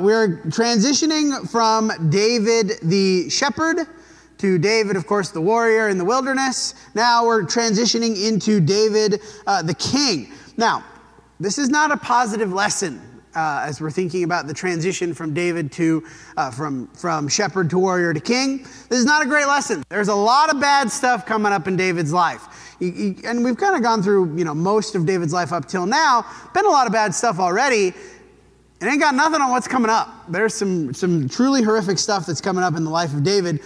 we're transitioning from David the shepherd to David, of course, the warrior in the wilderness. Now we're transitioning into David uh, the king. Now, this is not a positive lesson uh, as we're thinking about the transition from David to uh, from from shepherd to warrior to king. This is not a great lesson. There's a lot of bad stuff coming up in David's life, he, he, and we've kind of gone through you know most of David's life up till now. Been a lot of bad stuff already. It ain't got nothing on what's coming up. There's some some truly horrific stuff that's coming up in the life of David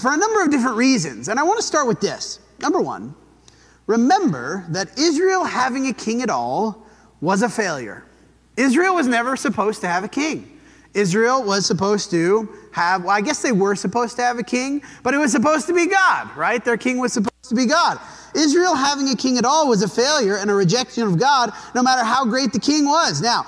for a number of different reasons, and I want to start with this. Number one, remember that Israel having a king at all was a failure. Israel was never supposed to have a king. Israel was supposed to have, well, I guess they were supposed to have a king, but it was supposed to be God, right? Their king was supposed to be God. Israel having a king at all was a failure and a rejection of God, no matter how great the king was. Now,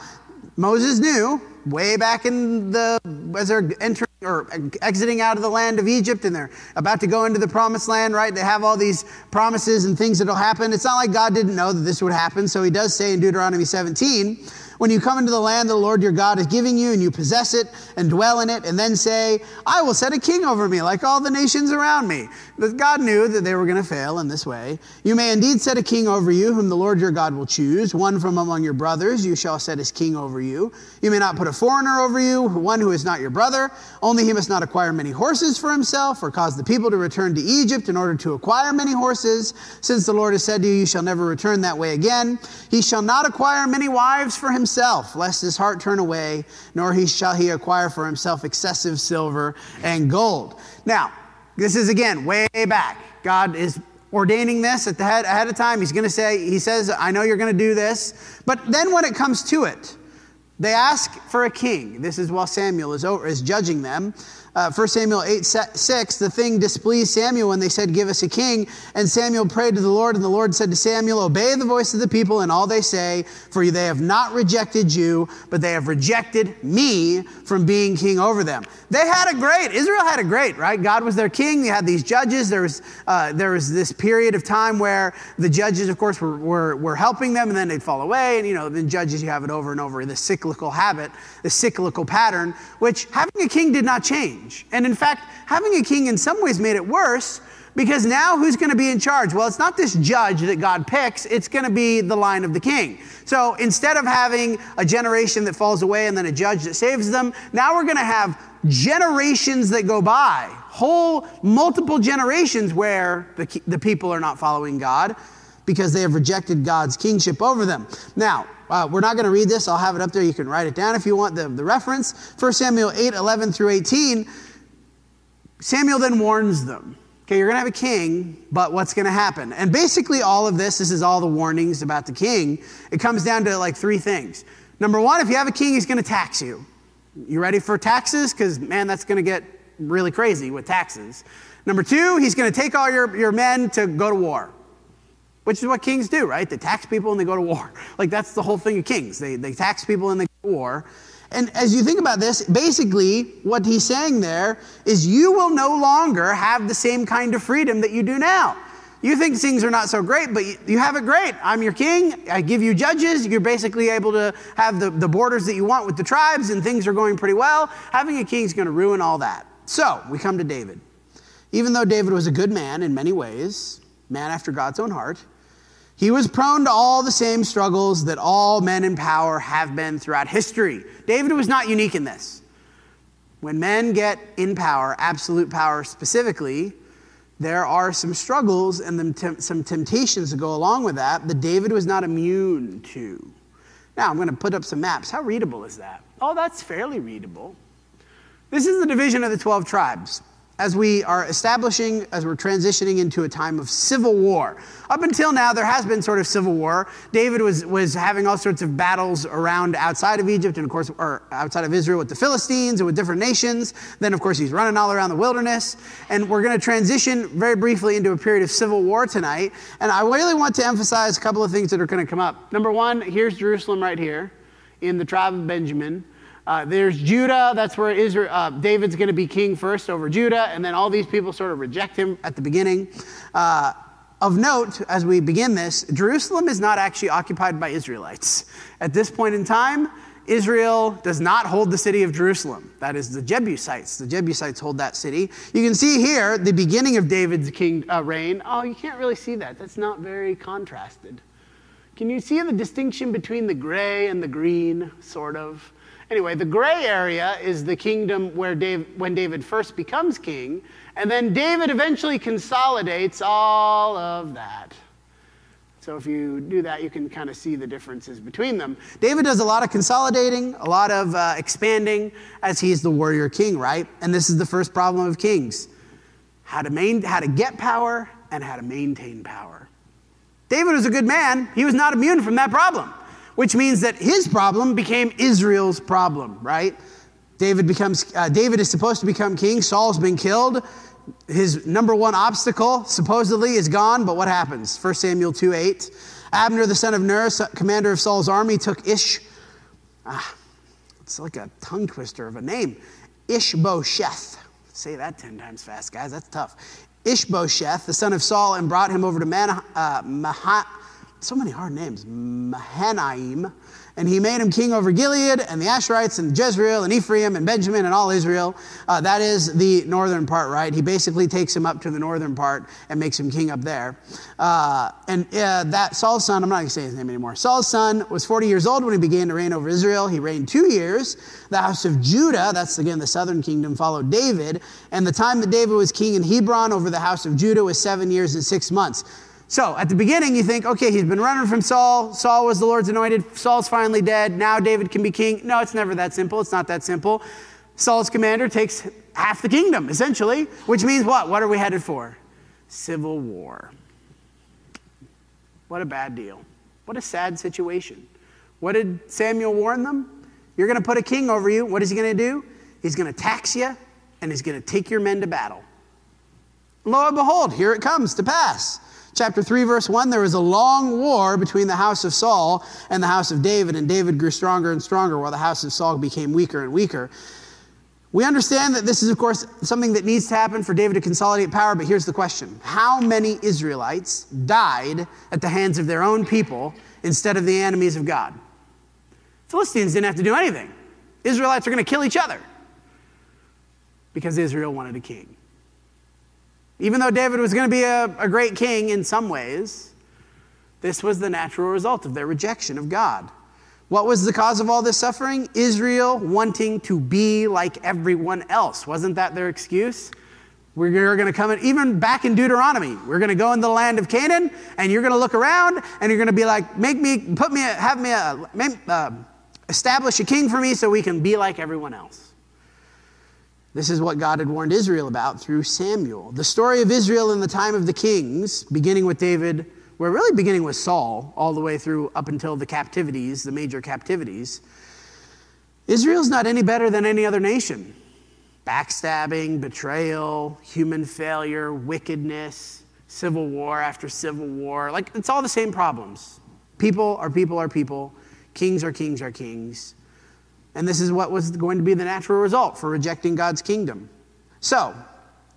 Moses knew way back in the, as they're entering or exiting out of the land of Egypt and they're about to go into the promised land, right? They have all these promises and things that'll happen. It's not like God didn't know that this would happen. So he does say in Deuteronomy 17, when you come into the land that the Lord your God is giving you and you possess it and dwell in it, and then say, I will set a king over me like all the nations around me. But God knew that they were going to fail in this way. You may indeed set a king over you, whom the Lord your God will choose, one from among your brothers, you shall set as king over you. You may not put a foreigner over you, one who is not your brother. Only he must not acquire many horses for himself, or cause the people to return to Egypt in order to acquire many horses, since the Lord has said to you, You shall never return that way again. He shall not acquire many wives for himself himself, lest his heart turn away, nor he shall he acquire for himself excessive silver and gold. Now, this is again way back. God is ordaining this at the head ahead of time. He's going to say, He says, I know you're going to do this. But then when it comes to it, they ask for a king. This is while Samuel is, over, is judging them uh, 1 Samuel 8 6, the thing displeased Samuel when they said, Give us a king. And Samuel prayed to the Lord, and the Lord said to Samuel, Obey the voice of the people and all they say, for they have not rejected you, but they have rejected me from being king over them. They had a great, Israel had a great, right? God was their king. They had these judges. There was, uh, there was this period of time where the judges, of course, were, were, were helping them, and then they'd fall away. And, you know, the judges, you have it over and over, the cyclical habit, the cyclical pattern, which having a king did not change change. And in fact, having a king in some ways made it worse because now who's going to be in charge? Well, it's not this judge that God picks, it's going to be the line of the king. So instead of having a generation that falls away and then a judge that saves them, now we're going to have generations that go by, whole multiple generations where the, the people are not following God because they have rejected God's kingship over them. Now, uh, we're not going to read this. I'll have it up there. You can write it down if you want the, the reference. 1 Samuel 8 11 through 18. Samuel then warns them. Okay, you're going to have a king, but what's going to happen? And basically, all of this, this is all the warnings about the king. It comes down to like three things. Number one, if you have a king, he's going to tax you. You ready for taxes? Because, man, that's going to get really crazy with taxes. Number two, he's going to take all your, your men to go to war which is what kings do, right? They tax people and they go to war. Like that's the whole thing of kings. They, they tax people and they go to war. And as you think about this, basically what he's saying there is you will no longer have the same kind of freedom that you do now. You think things are not so great, but you have it great. I'm your king. I give you judges. You're basically able to have the, the borders that you want with the tribes, and things are going pretty well. Having a king is going to ruin all that. So we come to David. Even though David was a good man in many ways, man after God's own heart, he was prone to all the same struggles that all men in power have been throughout history. David was not unique in this. When men get in power, absolute power specifically, there are some struggles and some temptations that go along with that that David was not immune to. Now, I'm going to put up some maps. How readable is that? Oh, that's fairly readable. This is the division of the 12 tribes as we are establishing, as we're transitioning into a time of civil war. Up until now, there has been sort of civil war. David was, was having all sorts of battles around outside of Egypt and, of course, or outside of Israel with the Philistines and with different nations. Then, of course, he's running all around the wilderness. And we're going to transition very briefly into a period of civil war tonight. And I really want to emphasize a couple of things that are going to come up. Number one, here's Jerusalem right here in the tribe of Benjamin. Uh, there's Judah. That's where Israel, uh, David's going to be king first over Judah, and then all these people sort of reject him at the beginning. Uh, of note, as we begin this, Jerusalem is not actually occupied by Israelites. At this point in time, Israel does not hold the city of Jerusalem. That is the Jebusites. The Jebusites hold that city. You can see here the beginning of David's king uh, reign. Oh, you can't really see that. That's not very contrasted. Can you see the distinction between the gray and the green, sort of? Anyway, the gray area is the kingdom where Dave, when David first becomes king, and then David eventually consolidates all of that. So if you do that, you can kind of see the differences between them. David does a lot of consolidating, a lot of uh, expanding as he's the warrior king, right? And this is the first problem of kings how to, main, how to get power and how to maintain power. David was a good man, he was not immune from that problem, which means that his problem became Israel's problem, right? David becomes uh, David is supposed to become king. Saul's been killed his number one obstacle supposedly is gone, but what happens? 1 Samuel 2 8. Abner, the son of Ner, commander of Saul's army, took Ish. Ah, it's like a tongue twister of a name. Ishbosheth. Say that 10 times fast, guys. That's tough. Ishbosheth, the son of Saul, and brought him over to Man, uh, so many hard names. Mahanaim, and he made him king over Gilead and the Asherites and Jezreel and Ephraim and Benjamin and all Israel. Uh, that is the northern part, right? He basically takes him up to the northern part and makes him king up there. Uh, and uh, that Saul's son, I'm not going to say his name anymore. Saul's son was 40 years old when he began to reign over Israel. He reigned two years. The house of Judah, that's again the southern kingdom, followed David. And the time that David was king in Hebron over the house of Judah was seven years and six months. So at the beginning, you think, okay, he's been running from Saul. Saul was the Lord's anointed. Saul's finally dead. Now David can be king. No, it's never that simple. It's not that simple. Saul's commander takes half the kingdom, essentially, which means what? What are we headed for? Civil war. What a bad deal. What a sad situation. What did Samuel warn them? You're going to put a king over you. What is he going to do? He's going to tax you and he's going to take your men to battle. Lo and behold, here it comes to pass chapter 3, verse 1, there was a long war between the house of Saul and the house of David, and David grew stronger and stronger while the house of Saul became weaker and weaker. We understand that this is, of course, something that needs to happen for David to consolidate power, but here's the question How many Israelites died at the hands of their own people instead of the enemies of God? Philistines didn't have to do anything. Israelites are going to kill each other because Israel wanted a king. Even though David was going to be a, a great king in some ways, this was the natural result of their rejection of God. What was the cause of all this suffering? Israel wanting to be like everyone else. Wasn't that their excuse? We're going to come in, even back in Deuteronomy, we're going to go in the land of Canaan, and you're going to look around, and you're going to be like, make me, put me, have me, a, uh, establish a king for me so we can be like everyone else. This is what God had warned Israel about through Samuel. The story of Israel in the time of the kings, beginning with David, we're really beginning with Saul, all the way through up until the captivities, the major captivities. Israel's not any better than any other nation. Backstabbing, betrayal, human failure, wickedness, civil war after civil war. Like, it's all the same problems. People are people are people. Kings are kings are kings. And this is what was going to be the natural result for rejecting God's kingdom. So,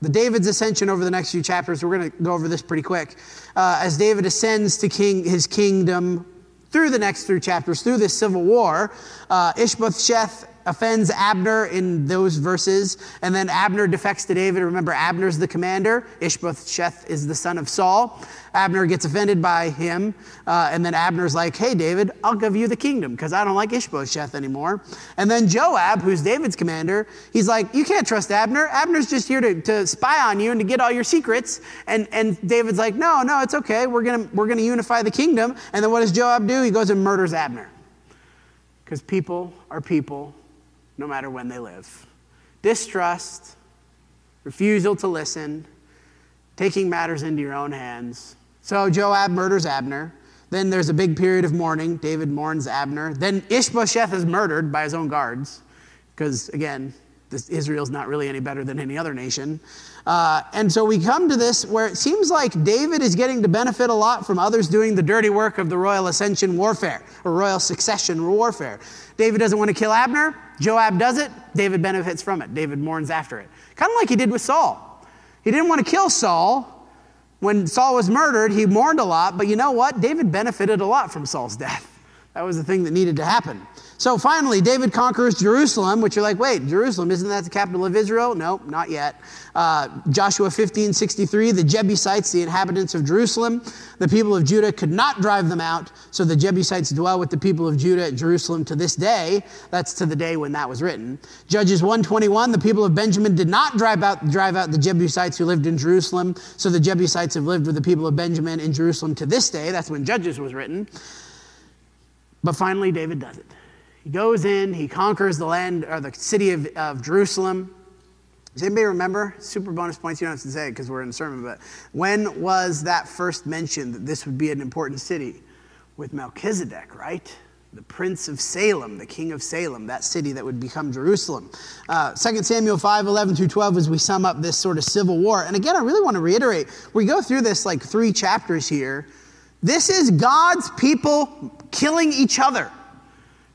the David's ascension over the next few chapters, we're going to go over this pretty quick. Uh, as David ascends to king, his kingdom through the next three chapters, through this civil war, uh, Ishbosheth offends Abner in those verses. And then Abner defects to David. Remember, Abner's the commander. Ishbosheth is the son of Saul. Abner gets offended by him. Uh, and then Abner's like, hey, David, I'll give you the kingdom because I don't like Ishbosheth anymore. And then Joab, who's David's commander, he's like, you can't trust Abner. Abner's just here to, to spy on you and to get all your secrets. And, and David's like, no, no, it's okay. We're going we're going to unify the kingdom. And then what does Joab do? He goes and murders Abner. Because people are people no matter when they live. Distrust, refusal to listen, taking matters into your own hands. So Joab murders Abner. Then there's a big period of mourning. David mourns Abner. Then Ishbosheth is murdered by his own guards, because again, this, Israel's not really any better than any other nation. Uh, and so we come to this where it seems like David is getting to benefit a lot from others doing the dirty work of the royal ascension warfare or royal succession warfare. David doesn't want to kill Abner. Joab does it. David benefits from it. David mourns after it. Kind of like he did with Saul. He didn't want to kill Saul. When Saul was murdered, he mourned a lot, but you know what? David benefited a lot from Saul's death That was the thing that needed to happen. So finally, David conquers Jerusalem, which you're like, wait, Jerusalem, isn't that the capital of Israel? No, not yet. Uh, Joshua 15, 63, the Jebusites, the inhabitants of Jerusalem, the people of Judah could not drive them out, so the Jebusites dwell with the people of Judah at Jerusalem to this day. That's to the day when that was written. Judges 121, the people of Benjamin did not drive out, drive out the Jebusites who lived in Jerusalem, so the Jebusites have lived with the people of Benjamin in Jerusalem to this day. That's when Judges was written. But finally, David does it. He goes in, he conquers the land or the city of, of Jerusalem. Does anybody remember? Super bonus points, you don't have to say it because we're in a sermon, but when was that first mentioned that this would be an important city? With Melchizedek, right? The prince of Salem, the king of Salem, that city that would become Jerusalem. Uh, 2 Samuel 5 11 through 12, as we sum up this sort of civil war. And again, I really want to reiterate we go through this like three chapters here. This is God's people killing each other.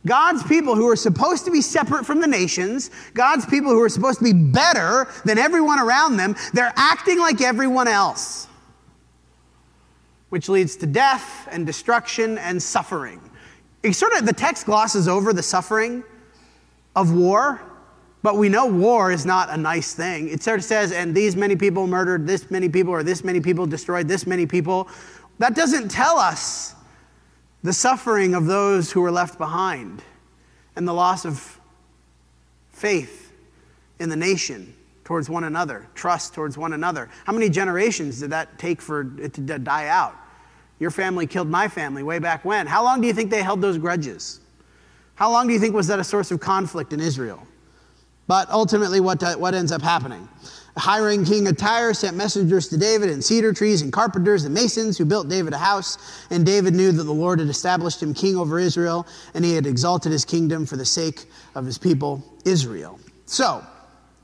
God's people who are supposed to be separate from the nations, God's people who are supposed to be better than everyone around them, they're acting like everyone else, which leads to death and destruction and suffering. It sort of the text glosses over the suffering of war, but we know war is not a nice thing. It sort of says, and these many people murdered this many people, or this many people destroyed this many people. That doesn't tell us the suffering of those who were left behind, and the loss of faith in the nation towards one another, trust towards one another. How many generations did that take for it to die out? Your family killed my family way back when. How long do you think they held those grudges? How long do you think was that a source of conflict in Israel? But ultimately, what, what ends up happening? Hiring King of Tyre, sent messengers to David and cedar trees and carpenters and masons who built David a house. And David knew that the Lord had established him king over Israel, and he had exalted his kingdom for the sake of his people, Israel. So,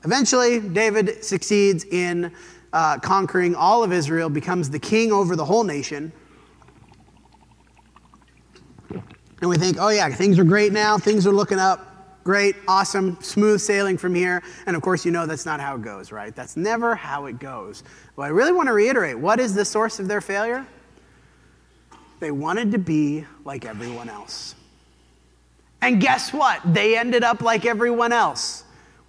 eventually, David succeeds in uh, conquering all of Israel, becomes the king over the whole nation. And we think, oh, yeah, things are great now, things are looking up great, awesome, smooth sailing from here. And of course, you know that's not how it goes, right? That's never how it goes. But I really want to reiterate what is the source of their failure? They wanted to be like everyone else. And guess what? They ended up like everyone else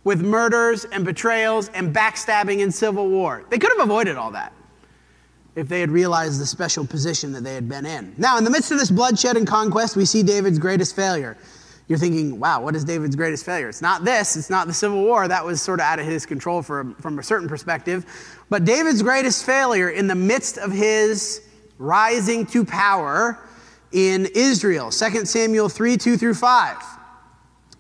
with murders and betrayals and backstabbing and civil war. They could have avoided all that if they had realized the special position that they had been in. Now, in the midst of this bloodshed and conquest, we see David's greatest failure. You're thinking, wow, what is David's greatest failure? It's not this, it's not the Civil War. That was sort of out of his control for, from a certain perspective. But David's greatest failure in the midst of his rising to power in Israel, 2 Samuel 3 2 through 5.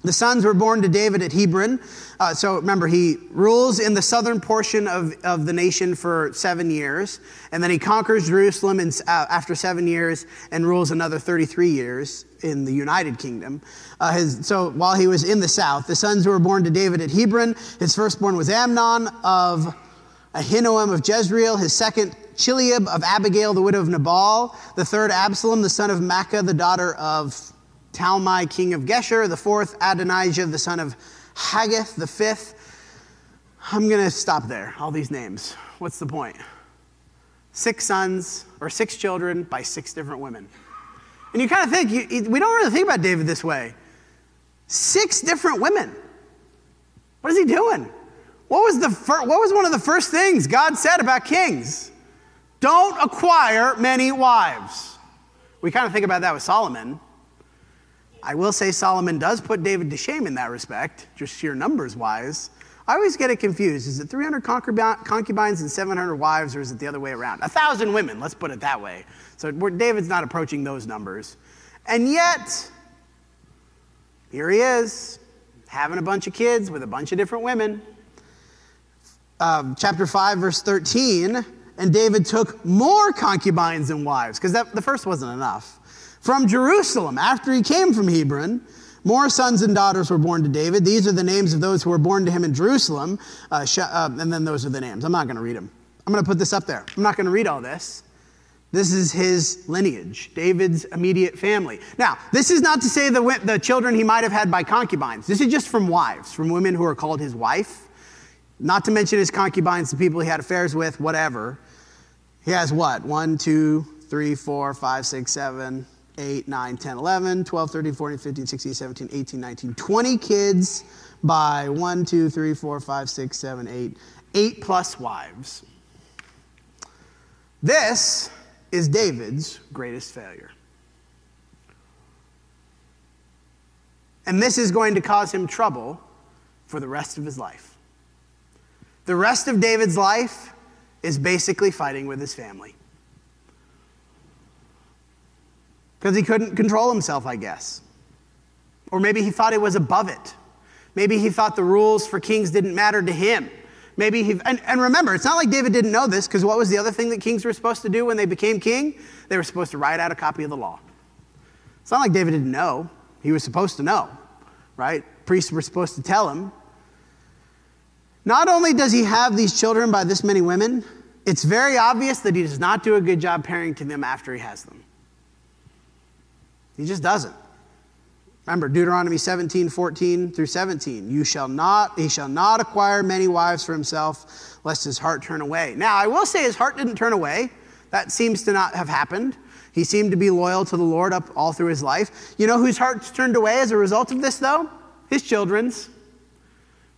The sons were born to David at Hebron. Uh, so remember, he rules in the southern portion of, of the nation for seven years, and then he conquers Jerusalem in, uh, after seven years and rules another 33 years in the United Kingdom. Uh, his, so while he was in the south, the sons who were born to David at Hebron, his firstborn was Amnon of Ahinoam of Jezreel, his second Chileab of Abigail, the widow of Nabal, the third Absalom, the son of Maacah, the daughter of Talmai, king of Geshur. The fourth, Adonijah, the son of Haggith. The fifth, I'm going to stop there, all these names. What's the point? Six sons or six children by six different women. And you kind of think, you, we don't really think about David this way. Six different women. What is he doing? What was, the fir- what was one of the first things God said about kings? Don't acquire many wives. We kind of think about that with Solomon. I will say Solomon does put David to shame in that respect, just sheer numbers wise. I always get it confused. Is it 300 concubines and 700 wives, or is it the other way around? A thousand women, let's put it that way. So David's not approaching those numbers. And yet, here he is, having a bunch of kids with a bunch of different women. Um, chapter 5, verse 13, and David took more concubines and wives, because the first wasn't enough from Jerusalem after he came from Hebron. More sons and daughters were born to David. These are the names of those who were born to him in Jerusalem. Uh, uh, and then those are the names. I'm not going to read them. I'm going to put this up there. I'm not going to read all this. This is his lineage, David's immediate family. Now, this is not to say the, the children he might have had by concubines. This is just from wives, from women who are called his wife. Not to mention his concubines, the people he had affairs with, whatever. He has what? One, two, three, four, five, six, seven, 8, 9, 10, 11, 12, 13, 14, 15, 16, 17, 18, 19, 20 kids by 1, 2, 3, 4, 5, 6, 7, 8, 8 plus wives. This is David's greatest failure. And this is going to cause him trouble for the rest of his life. The rest of David's life is basically fighting with his family. Because he couldn't control himself, I guess. Or maybe he thought he was above it. Maybe he thought the rules for kings didn't matter to him. Maybe he, and, and remember, it's not like David didn't know this, because what was the other thing that kings were supposed to do when they became king? They were supposed to write out a copy of the law. It's not like David didn't know. He was supposed to know, right? Priests were supposed to tell him. Not only does he have these children by this many women, it's very obvious that he does not do a good job parenting them after he has them. He just doesn't. Remember Deuteronomy 17, 14 through 17. You shall not, he shall not acquire many wives for himself, lest his heart turn away. Now, I will say his heart didn't turn away. That seems to not have happened. He seemed to be loyal to the Lord up all through his life. You know whose hearts turned away as a result of this, though? His children's.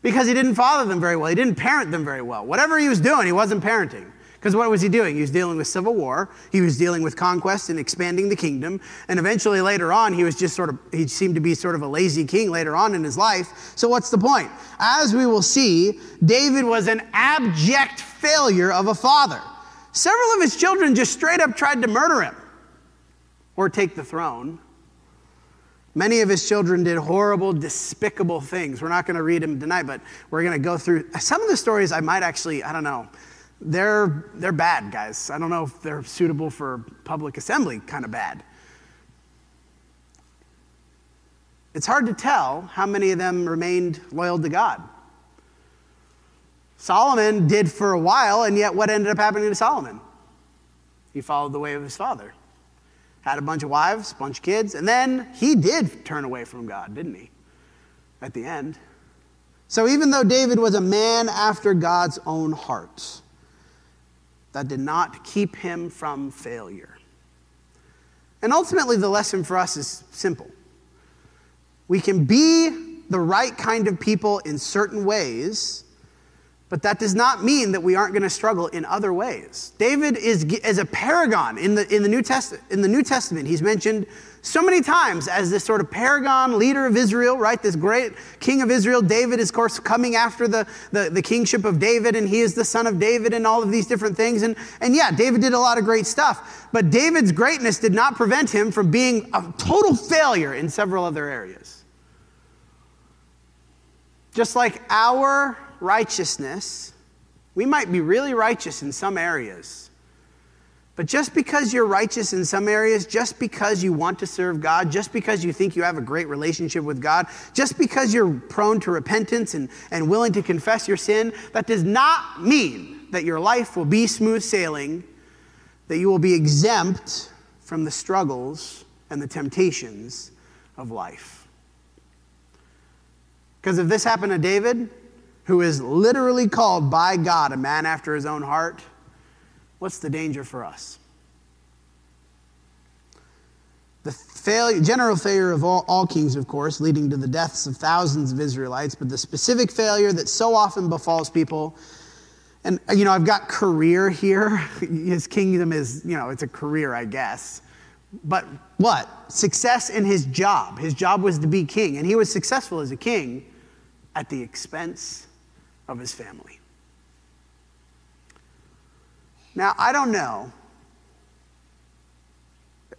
Because he didn't father them very well. He didn't parent them very well. Whatever he was doing, he wasn't parenting. Because what was he doing? He was dealing with civil war. He was dealing with conquest and expanding the kingdom. And eventually, later on, he was just sort of, he seemed to be sort of a lazy king later on in his life. So, what's the point? As we will see, David was an abject failure of a father. Several of his children just straight up tried to murder him or take the throne. Many of his children did horrible, despicable things. We're not going to read them tonight, but we're going to go through some of the stories I might actually, I don't know they're, they're bad, guys. I don't know if they're suitable for public assembly, kind of bad. It's hard to tell how many of them remained loyal to God. Solomon did for a while, and yet what ended up happening to Solomon? He followed the way of his father. Had a bunch of wives, a bunch of kids, and then he did turn away from God, didn't he? At the end. So even though David was a man after God's own heart, that did not keep him from failure. And ultimately, the lesson for us is simple. We can be the right kind of people in certain ways, but that does not mean that we aren't going to struggle in other ways. David is, is a paragon in the, in, the New Test, in the New Testament. He's mentioned so many times as this sort of paragon leader of Israel, right? This great king of Israel. David is, of course, coming after the, the, the, kingship of David, and he is the son of David, and all of these different things. And, and yeah, David did a lot of great stuff. But David's greatness did not prevent him from being a total failure in several other areas. Just like our righteousness, we might be really righteous in some areas but just because you're righteous in some areas, just because you want to serve God, just because you think you have a great relationship with God, just because you're prone to repentance and, and willing to confess your sin, that does not mean that your life will be smooth sailing, that you will be exempt from the struggles and the temptations of life. Because if this happened to David, who is literally called by God a man after his own heart, What's the danger for us? The failure, general failure of all, all kings, of course, leading to the deaths of thousands of Israelites, but the specific failure that so often befalls people. And, you know, I've got career here. His kingdom is, you know, it's a career, I guess. But what? Success in his job. His job was to be king, and he was successful as a king at the expense of his family. Now, I don't know.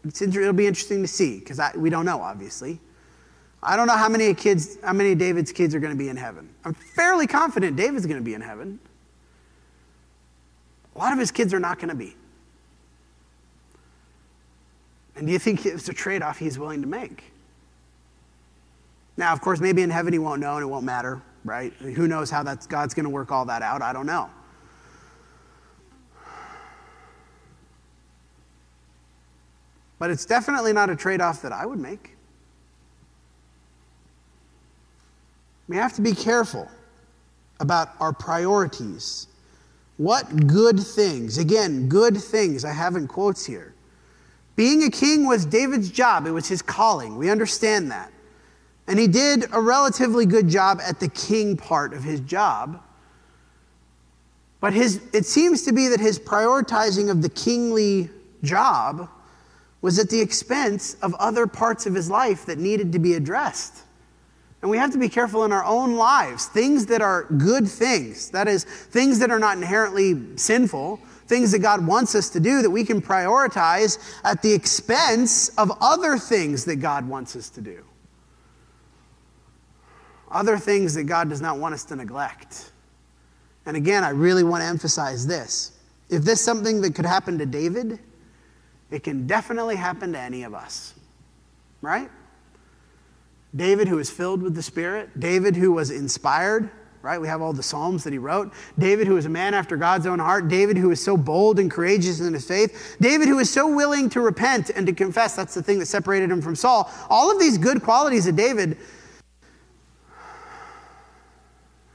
it'll be interesting to see because we don't know, obviously. I don't know how many kids, how many David's kids are going to be in heaven. I'm fairly confident David's going to be in heaven. A lot of his kids are not going to be. And do you think it's a trade off he's willing to make? Now, of course, maybe in heaven he won't know and it won't matter, right? Who knows how that's, God's going to work all that out? I don't know. But it's definitely not a trade off that I would make. We have to be careful about our priorities. What good things, again, good things, I have in quotes here, Being a king was David's job, it was his calling. We understand that. And he did a relatively good job at the king part of his job. But his, it seems to be that his prioritizing of the kingly job was at the expense of other parts of his life that needed to be addressed. And we have to be careful in our own lives. Things that are good things, that is, things that are not inherently sinful, things that God wants us to do that we can prioritize at the expense of other things that God wants us to do. Other things that God does not want us to neglect. And again, I really want to emphasize this. If this is something that could happen to David, it can definitely happen to any of us, right? David, who was filled with the Spirit, David, who was inspired, right? We have all the Psalms that he wrote. David, who was a man after God's own heart. David, who was so bold and courageous in his faith. David, who was so willing to repent and to confess. That's the thing that separated him from Saul. All of these good qualities of David.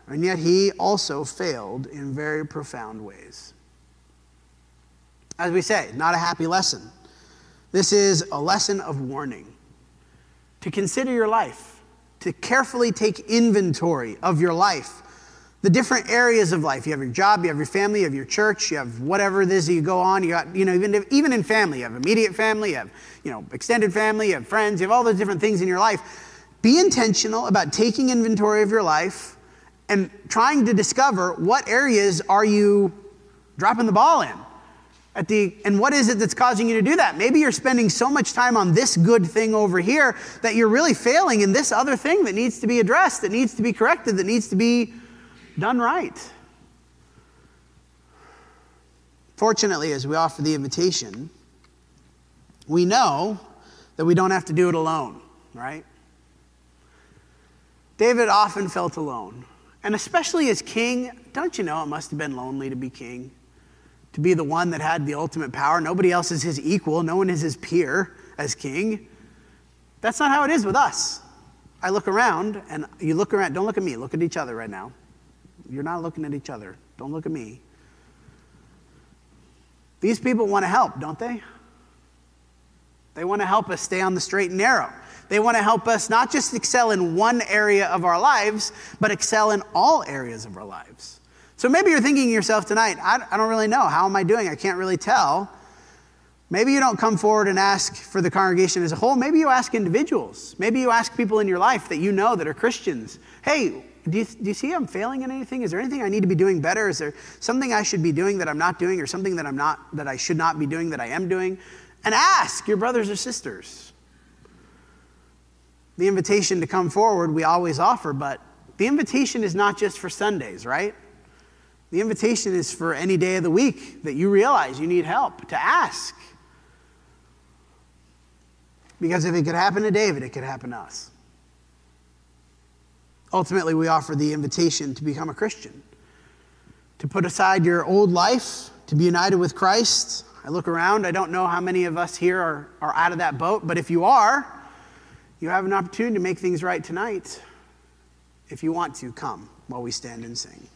And yet he also failed in very profound ways. As we say, not a happy lesson. This is a lesson of warning. To consider your life, to carefully take inventory of your life, the different areas of life. You have your job, you have your family, you have your church, you have whatever it is that you go on. You got, you know, even, even in family, you have immediate family, you have, you know, extended family, you have friends, you have all those different things in your life. Be intentional about taking inventory of your life and trying to discover what areas are you dropping the ball in at the and what is it that's causing you to do that? Maybe you're spending so much time on this good thing over here that you're really failing in this other thing that needs to be addressed that needs to be corrected that needs to be done right. Fortunately as we offer the invitation we know that we don't have to do it alone right? David often felt alone and especially as king don't you know it must have been lonely to be king to be the one that had the ultimate power. Nobody else is his equal, no one is his peer as king. That's not how it is with us. I look around and you look around, don't look at me, look at each other right now. You're not looking at each other. Don't look at me. These people want to help, don't they? They want to help us stay on the straight and narrow. They want to help us not just excel in one area of our lives, but excel in all areas of our lives. So maybe you're thinking to yourself tonight, I, I don't really know. How am I doing? I can't really tell. Maybe you don't come forward and ask for the congregation as a whole. Maybe you ask individuals. Maybe you ask people in your life that you know that are Christians. Hey, do you, do you see I'm failing in anything? Is there anything I need to be doing better? Is there something I should be doing that I'm not doing, or something that I'm not that I should not be doing that I am doing? And ask your brothers or sisters. The invitation to come forward we always offer, but the invitation is not just for Sundays, right? The invitation is for any day of the week that you realize you need help to ask. Because if it could happen to David, it could happen to us. Ultimately, we offer the invitation to become a Christian, to put aside your old life, to be united with Christ. I look around, I don't know how many of us here are, are out of that boat, but if you are, you have an opportunity to make things right tonight. If you want to, come while we stand and sing.